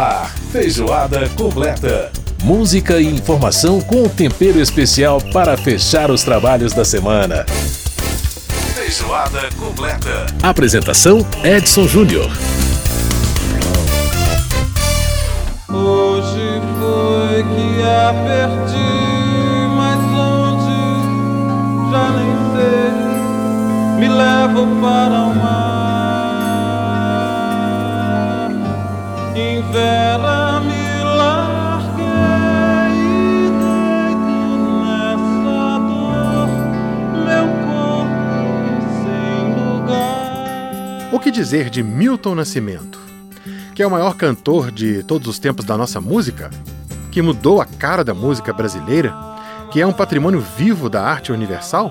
ar, feijoada completa. Música e informação com tempero especial para fechar os trabalhos da semana. Feijoada completa. Apresentação Edson Júnior. Hoje foi que a perdi, mas onde já nem sei. Me levo para o mar. Dizer de Milton Nascimento? Que é o maior cantor de todos os tempos da nossa música? Que mudou a cara da música brasileira? Que é um patrimônio vivo da arte universal?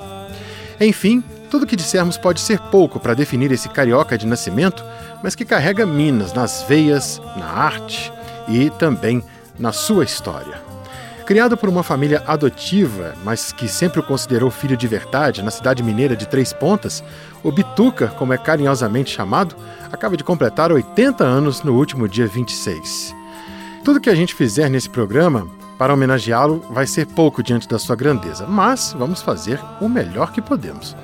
Enfim, tudo que dissermos pode ser pouco para definir esse carioca de nascimento, mas que carrega Minas nas veias, na arte e também na sua história. Criado por uma família adotiva, mas que sempre o considerou filho de verdade, na cidade mineira de Três Pontas, o Bituca, como é carinhosamente chamado, acaba de completar 80 anos no último dia 26. Tudo que a gente fizer nesse programa para homenageá-lo vai ser pouco diante da sua grandeza, mas vamos fazer o melhor que podemos.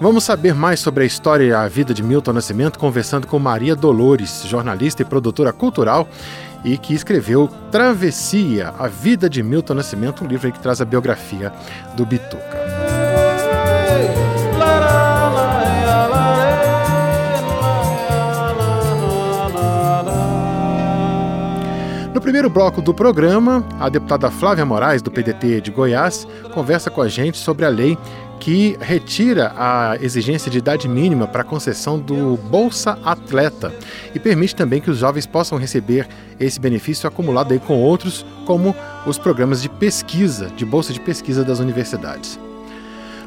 Vamos saber mais sobre a história e a vida de Milton Nascimento conversando com Maria Dolores, jornalista e produtora cultural e que escreveu Travessia, a vida de Milton Nascimento, um livro que traz a biografia do Bituca. No primeiro bloco do programa, a deputada Flávia Moraes, do PDT de Goiás, conversa com a gente sobre a lei que retira a exigência de idade mínima para a concessão do Bolsa Atleta e permite também que os jovens possam receber esse benefício acumulado aí com outros, como os programas de pesquisa, de bolsa de pesquisa das universidades.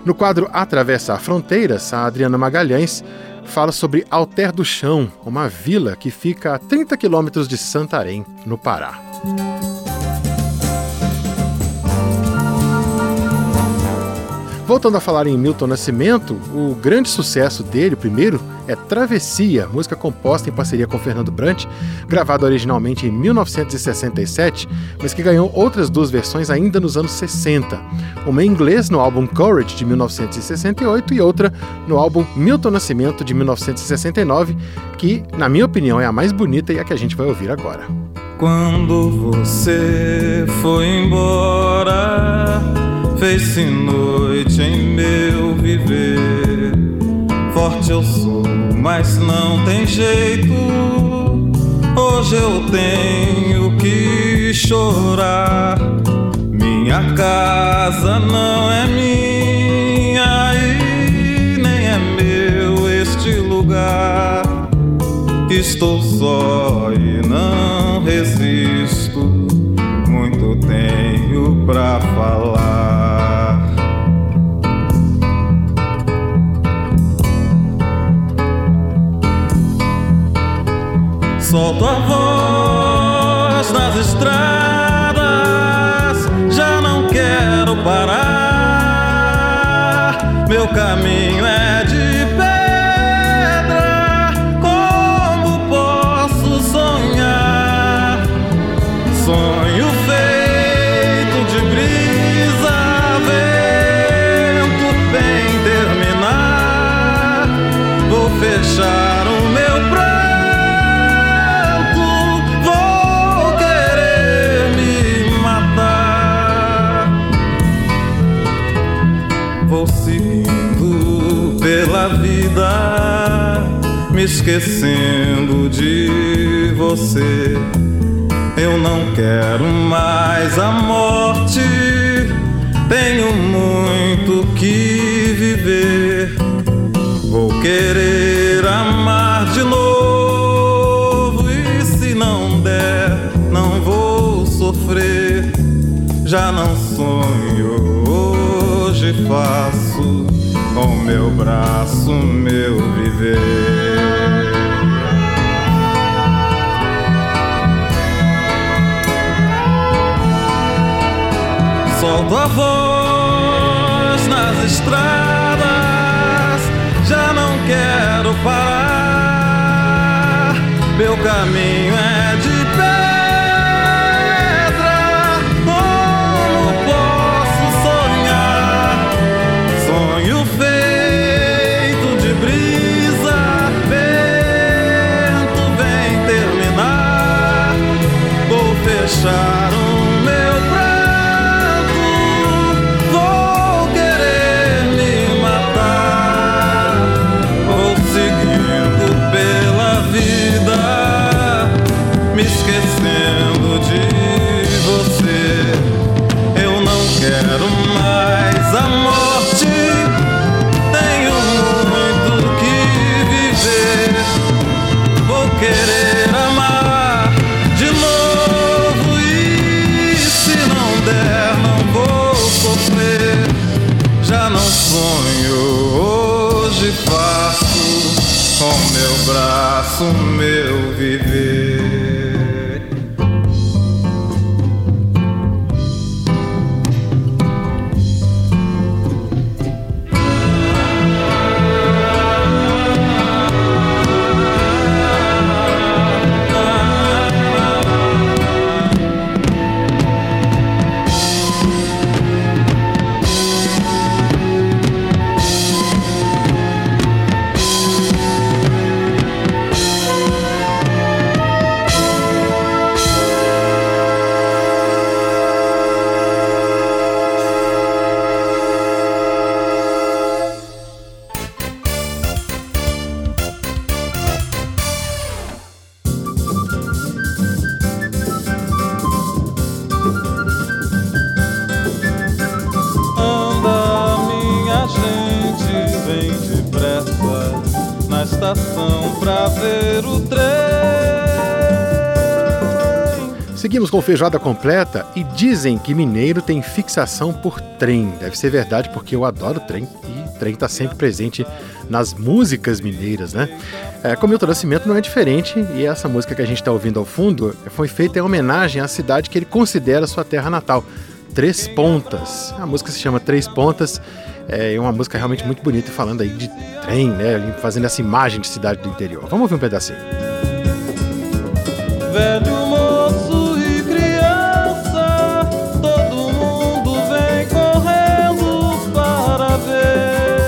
No quadro Atravessa Fronteiras, a Adriana Magalhães fala sobre Alter do Chão, uma vila que fica a 30 quilômetros de Santarém, no Pará. Voltando a falar em Milton Nascimento, o grande sucesso dele, primeiro, é Travessia, música composta em parceria com Fernando Brant, gravada originalmente em 1967, mas que ganhou outras duas versões ainda nos anos 60. Uma em inglês no álbum Courage de 1968 e outra no álbum Milton Nascimento de 1969, que, na minha opinião, é a mais bonita e a que a gente vai ouvir agora. Quando você foi embora Fez-se noite em meu viver. Forte eu sou, mas não tem jeito. Hoje eu tenho que chorar. Minha casa não é minha e nem é meu este lugar. Estou só e não resisto. Muito tenho pra falar. Meu caminho é esquecendo de você. Eu não quero mais a morte, tenho muito que viver. Vou querer amar de novo, e se não der, não vou sofrer. Já não sonho, hoje faço com meu braço, meu viver. Solto a voz nas estradas, já não quero parar. Meu caminho é Seguimos com feijoada completa e dizem que mineiro tem fixação por trem. Deve ser verdade porque eu adoro trem e trem está sempre presente nas músicas mineiras, né? É, com Milton Nascimento não é diferente e essa música que a gente está ouvindo ao fundo foi feita em homenagem à cidade que ele considera sua terra natal, Três Pontas. A música se chama Três Pontas é uma música realmente muito bonita falando aí de trem, né? Fazendo essa imagem de cidade do interior. Vamos ouvir um pedacinho. Velho moço e criança, todo mundo vem correndo para ver.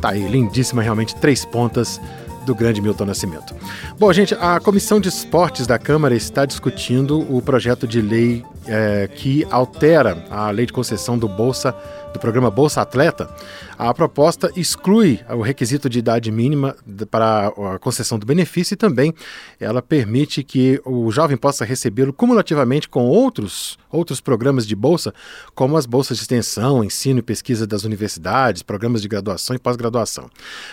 Tá aí, lindíssima realmente, três pontas do grande Milton Nascimento. Bom, gente, a Comissão de Esportes da Câmara está discutindo o projeto de lei é, que altera a lei de concessão do Bolsa do programa Bolsa Atleta, a proposta exclui o requisito de idade mínima para a concessão do benefício e também ela permite que o jovem possa recebê-lo cumulativamente com outros, outros programas de bolsa, como as bolsas de extensão, ensino e pesquisa das universidades, programas de graduação e pós-graduação.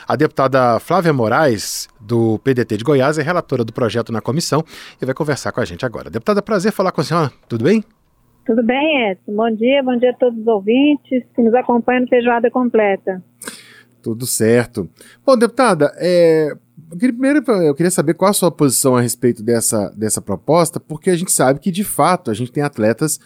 A deputada Flávia Moraes, do PDT de Goiás, é relatora do projeto na comissão e vai conversar com a gente agora. Deputada, prazer falar com a senhora. Tudo bem? Tudo bem, Edson? Bom dia, bom dia a todos os ouvintes que nos acompanham no Feijoada Completa. Tudo certo. Bom, deputada, é, primeiro eu queria saber qual a sua posição a respeito dessa, dessa proposta, porque a gente sabe que, de fato, a gente tem atletas,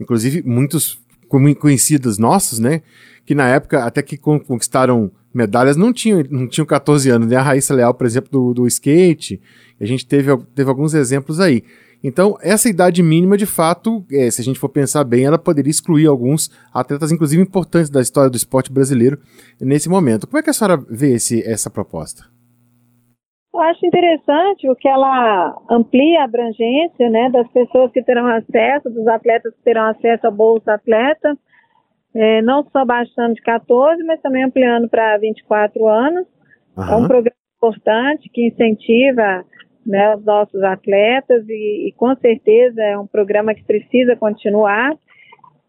inclusive muitos conhecidos nossos, né, que na época, até que conquistaram medalhas, não tinham, não tinham 14 anos, né? A Raíssa Leal, por exemplo, do, do skate, a gente teve, teve alguns exemplos aí. Então, essa idade mínima, de fato, é, se a gente for pensar bem, ela poderia excluir alguns atletas, inclusive importantes da história do esporte brasileiro nesse momento. Como é que a senhora vê esse, essa proposta? Eu acho interessante porque ela amplia a abrangência né, das pessoas que terão acesso, dos atletas que terão acesso à Bolsa Atleta, é, não só baixando de 14, mas também ampliando para 24 anos. Uhum. É um programa importante que incentiva né, os nossos atletas e, e, com certeza é um programa que precisa continuar.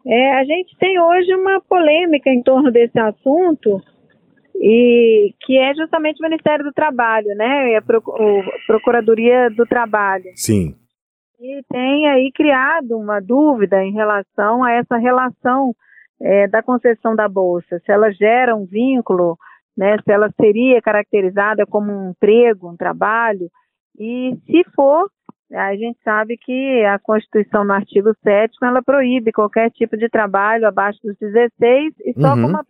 É, a gente tem hoje uma polêmica em torno desse assunto e que é justamente o Ministério do Trabalho, né, a Procuradoria do Trabalho. Sim. E tem aí criado uma dúvida em relação a essa relação é, da concessão da bolsa, se ela gera um vínculo, né, se ela seria caracterizada como um emprego, um trabalho, e se for, a gente sabe que a Constituição no artigo 7 ela proíbe qualquer tipo de trabalho abaixo dos 16 e só uhum. com uma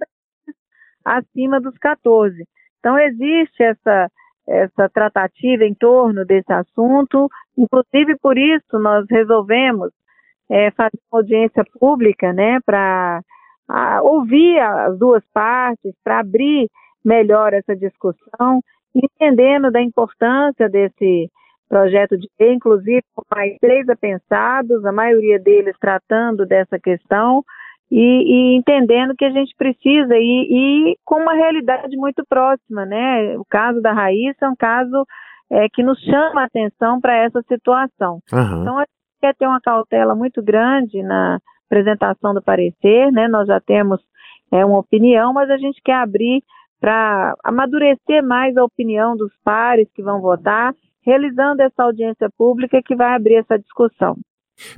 acima dos 14. Então existe essa essa tratativa em torno desse assunto. Inclusive por isso nós resolvemos é, fazer uma audiência pública, né, para ouvir as duas partes, para abrir melhor essa discussão, entendendo da importância desse projeto de lei, inclusive com mais três apensados, a maioria deles tratando dessa questão, e, e, entendendo que a gente precisa e, e, com uma realidade muito próxima, né? O caso da Raíssa é um caso é, que nos chama a atenção para essa situação. Uhum. Então, a gente quer ter uma cautela muito grande na apresentação do parecer, né? Nós já temos é, uma opinião, mas a gente quer abrir para amadurecer mais a opinião dos pares que vão votar, realizando essa audiência pública que vai abrir essa discussão.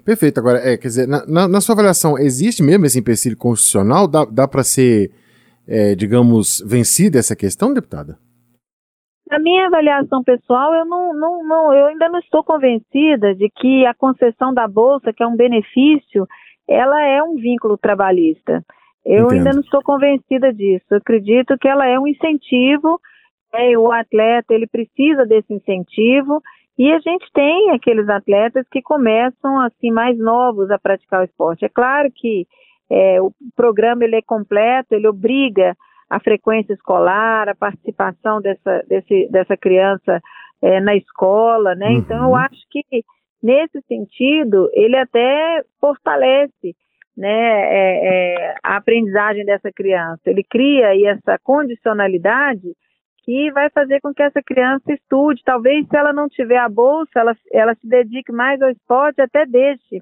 Perfeito. Agora, é, quer dizer, na, na, sua avaliação, existe mesmo esse empecilho constitucional? Dá, dá para ser, é, digamos, vencida essa questão, deputada? Na minha avaliação pessoal, eu não, não, não, eu ainda não estou convencida de que a concessão da bolsa, que é um benefício, ela é um vínculo trabalhista. Eu Entendo. ainda não estou convencida disso. Eu acredito que ela é um incentivo. É, o atleta ele precisa desse incentivo e a gente tem aqueles atletas que começam assim mais novos a praticar o esporte. É claro que é, o programa ele é completo, ele obriga a frequência escolar, a participação dessa, desse, dessa criança é, na escola, né? Uhum. Então eu acho que nesse sentido ele até fortalece né, é, é, a aprendizagem dessa criança. Ele cria aí essa condicionalidade que vai fazer com que essa criança estude. Talvez se ela não tiver a bolsa, ela, ela se dedique mais ao esporte, até deixe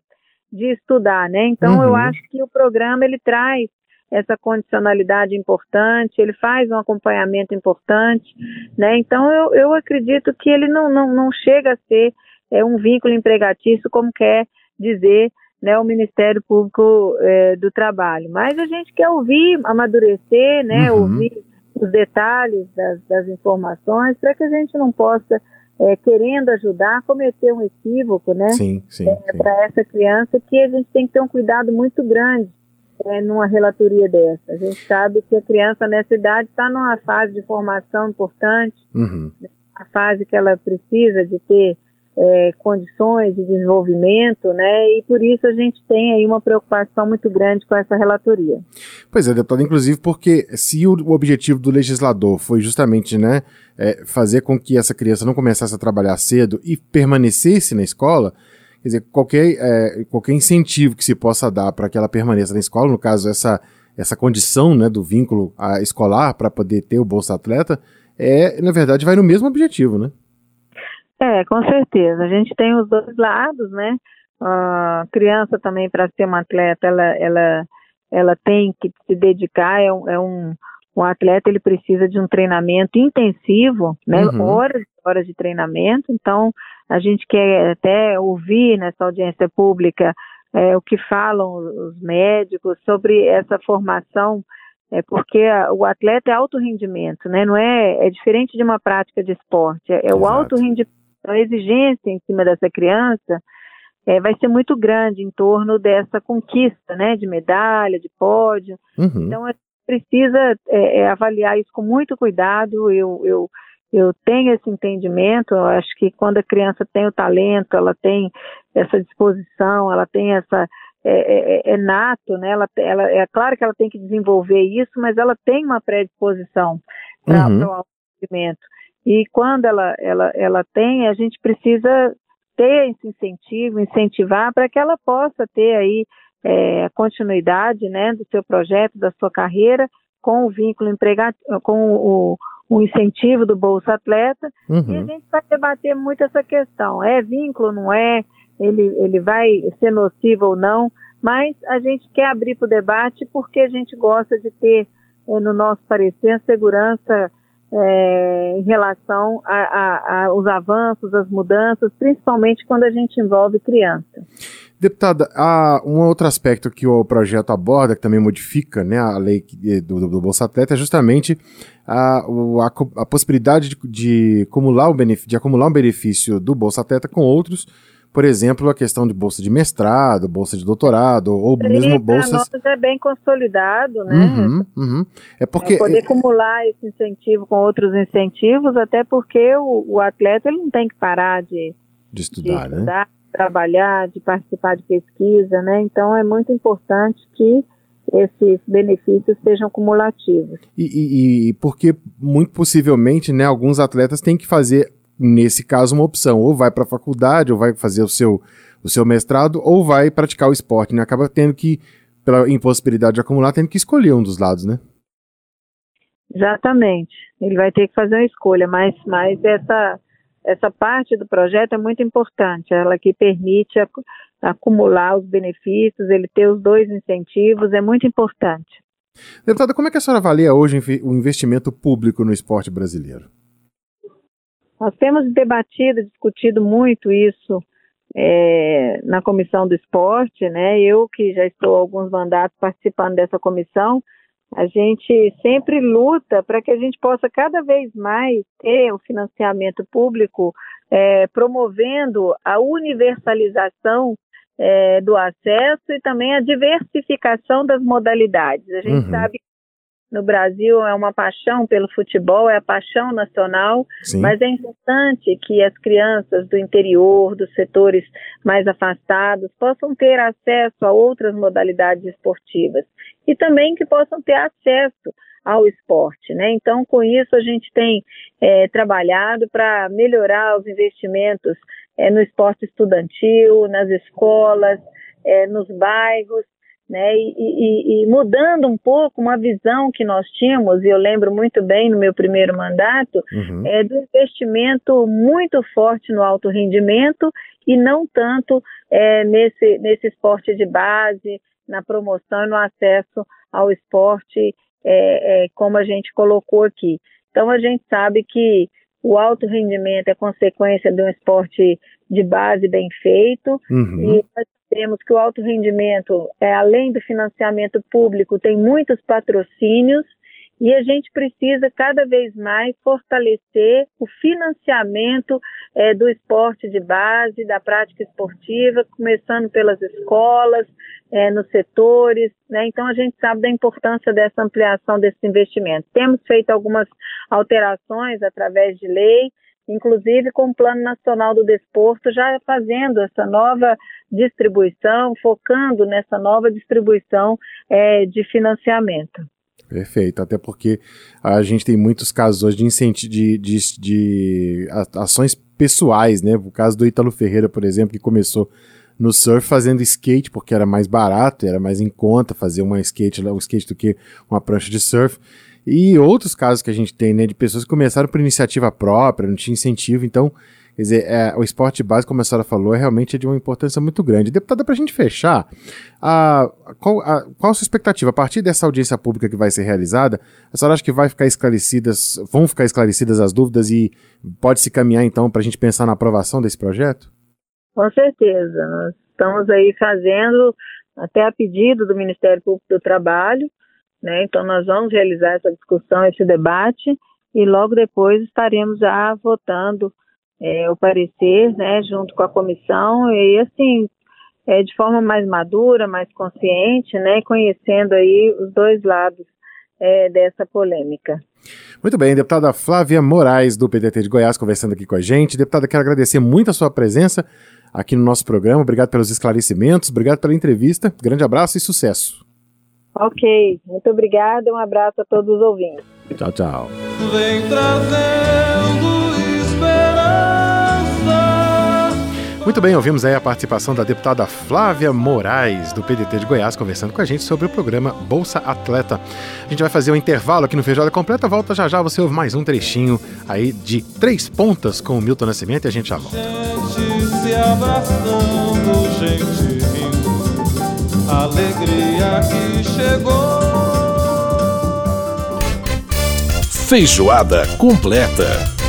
de estudar, né? Então uhum. eu acho que o programa ele traz essa condicionalidade importante, ele faz um acompanhamento importante, né? Então eu, eu acredito que ele não, não, não chega a ser é, um vínculo empregatício, como quer dizer né, o Ministério Público é, do Trabalho. Mas a gente quer ouvir, amadurecer, né, uhum. ouvir os detalhes das, das informações para que a gente não possa, é, querendo ajudar, cometer um equívoco, né? Sim, sim. É, para essa criança que a gente tem que ter um cuidado muito grande é, numa relatoria dessa. A gente sabe que a criança nessa idade está numa fase de formação importante, uhum. a fase que ela precisa de ter é, condições de desenvolvimento, né? E por isso a gente tem aí uma preocupação muito grande com essa relatoria. Pois é, deputado, inclusive porque se o, objetivo do legislador foi justamente, né, é, fazer com que essa criança não começasse a trabalhar cedo e permanecesse na escola, quer dizer, qualquer, é, qualquer incentivo que se possa dar para que ela permaneça na escola, no caso essa essa condição, né, do vínculo escolar para poder ter o bolsa atleta, é na verdade vai no mesmo objetivo, né? É, com certeza. A gente tem os dois lados, né? A criança também, para ser uma atleta, ela, ela, ela tem que se dedicar, é um, é um, um atleta, ele precisa de um treinamento intensivo, né? Uhum. Horas e horas de treinamento. Então, a gente quer até ouvir nessa audiência pública é, o que falam os médicos sobre essa formação é porque o atleta é alto rendimento, né? Não é, é diferente de uma prática de esporte, é, é o alto rendimento então, a exigência em cima dessa criança é, vai ser muito grande em torno dessa conquista, né, de medalha, de pódio. Uhum. Então, precisa é, é, avaliar isso com muito cuidado. Eu, eu, eu tenho esse entendimento. Eu acho que quando a criança tem o talento, ela tem essa disposição, ela tem essa é, é, é nato, né? Ela, ela, é claro que ela tem que desenvolver isso, mas ela tem uma predisposição para uhum. o autoconhecimento. E quando ela, ela, ela tem, a gente precisa ter esse incentivo, incentivar para que ela possa ter aí é, continuidade né, do seu projeto, da sua carreira, com o vínculo empregado, com o, o incentivo do Bolsa Atleta. Uhum. E a gente vai debater muito essa questão. É vínculo, não é? Ele, ele vai ser nocivo ou não? Mas a gente quer abrir para o debate porque a gente gosta de ter, é, no nosso parecer, a segurança é, em relação aos avanços, às mudanças, principalmente quando a gente envolve criança. Deputada, há um outro aspecto que o projeto aborda, que também modifica né, a lei do, do, do Bolsa Atleta, é justamente a, a, a possibilidade de, de, acumular o de acumular um benefício do Bolsa Atleta com outros, por exemplo, a questão de bolsa de mestrado, bolsa de doutorado, ou Sim, mesmo bolsas. nós é bem consolidado, né? Uhum, uhum. É porque. É poder acumular esse incentivo com outros incentivos, até porque o, o atleta ele não tem que parar de, de de estudar, né? estudar, trabalhar, de participar de pesquisa, né? Então é muito importante que esses benefícios sejam cumulativos. E, e- e porque, muito possivelmente, né, alguns atletas têm que fazer, nesse caso, uma opção. Ou vai para a faculdade, ou vai fazer o seu, o seu mestrado, ou vai praticar o esporte. Né? Acaba tendo que, pela impossibilidade de acumular, tendo que escolher um dos lados, né? Exatamente. Ele vai ter que fazer uma escolha, mas, mas essa, essa parte do projeto é muito importante, ela que permite acu- acumular os benefícios, ele ter os dois incentivos, é muito importante. Deputada, como é que a senhora avalia hoje o investimento público no esporte brasileiro? Nós temos debatido, discutido muito isso eh, na comissão do esporte, né? Eu que já estou há alguns mandatos participando dessa comissão, a gente sempre luta para que a gente possa cada vez mais ter o financiamento público eh, promovendo a universalização eh, do acesso e também a diversificação das modalidades. A gente Uhum. sabe que no Brasil é uma paixão pelo futebol, é a paixão nacional, Sim. mas é importante que as crianças do interior, dos setores mais afastados, possam ter acesso a outras modalidades esportivas e também que possam ter acesso ao esporte, né? Então, com isso a gente tem eh, trabalhado para melhorar os investimentos eh, no esporte estudantil, nas escolas, eh, nos bairros, né? E, e- e mudando um pouco uma visão que nós tínhamos, e eu lembro muito bem no meu primeiro mandato, Uhum. é do investimento muito forte no alto rendimento e não tanto é, nesse, nesse esporte de base, na promoção e no acesso ao esporte, é, é, como a gente colocou aqui. Então, a gente sabe que o alto rendimento é consequência de um esporte de base bem feito, Uhum. e nós sabemos que o alto rendimento, é, além do financiamento público, tem muitos patrocínios e a gente precisa cada vez mais fortalecer o financiamento é, do esporte de base, da prática esportiva, começando pelas escolas, é, nos setores. Né? Então, a gente sabe da importância dessa ampliação desses investimentos. Temos feito algumas alterações através de lei, inclusive com o Plano Nacional do Desporto, já fazendo essa nova distribuição, focando nessa nova distribuição é, de financiamento. Perfeito, até porque a gente tem muitos casos hoje de incentivo de, de, de ações pessoais, né? O caso do Ítalo Ferreira, por exemplo, que começou no surf fazendo skate, porque era mais barato, era mais em conta fazer uma skate, um skate do que uma prancha de surf. E outros casos que a gente tem, né, de pessoas que começaram por iniciativa própria, não tinha incentivo, então, quer dizer, é, o esporte base, como a senhora falou, é realmente de uma importância muito grande. Deputada, para a gente fechar, a, qual, a, qual a sua expectativa? A partir dessa audiência pública que vai ser realizada, a senhora acha que vai ficar esclarecidas, vão ficar esclarecidas as dúvidas e pode se caminhar então para a gente pensar na aprovação desse projeto? Com certeza, nós estamos aí fazendo até a pedido do Ministério Público do Trabalho, né? Então nós vamos realizar essa discussão, esse debate e logo depois estaremos já votando é, o parecer, né? Junto com a comissão e assim é, de forma mais madura, mais consciente, né? Conhecendo aí os dois lados é, dessa polêmica. Muito bem, deputada Flávia Moraes, do PDT de Goiás, conversando aqui com a gente. Deputada, quero agradecer muito a sua presença aqui no nosso programa. Obrigado pelos esclarecimentos, obrigado pela entrevista. Grande abraço e sucesso. Ok, muito obrigada, um abraço a todos os ouvintes. Tchau, tchau. Vem trazendo esperança. Muito bem, ouvimos aí a participação da deputada Flávia Moraes, do PDT de Goiás, conversando com a gente sobre o programa Bolsa Atleta. A gente vai fazer um intervalo aqui no Feijoada Completa, volta já já, você ouve mais um trechinho aí de Três Pontas com o Milton Nascimento e a gente já volta. Gente se abraçando, gente. Alegria que chegou. Feijoada completa.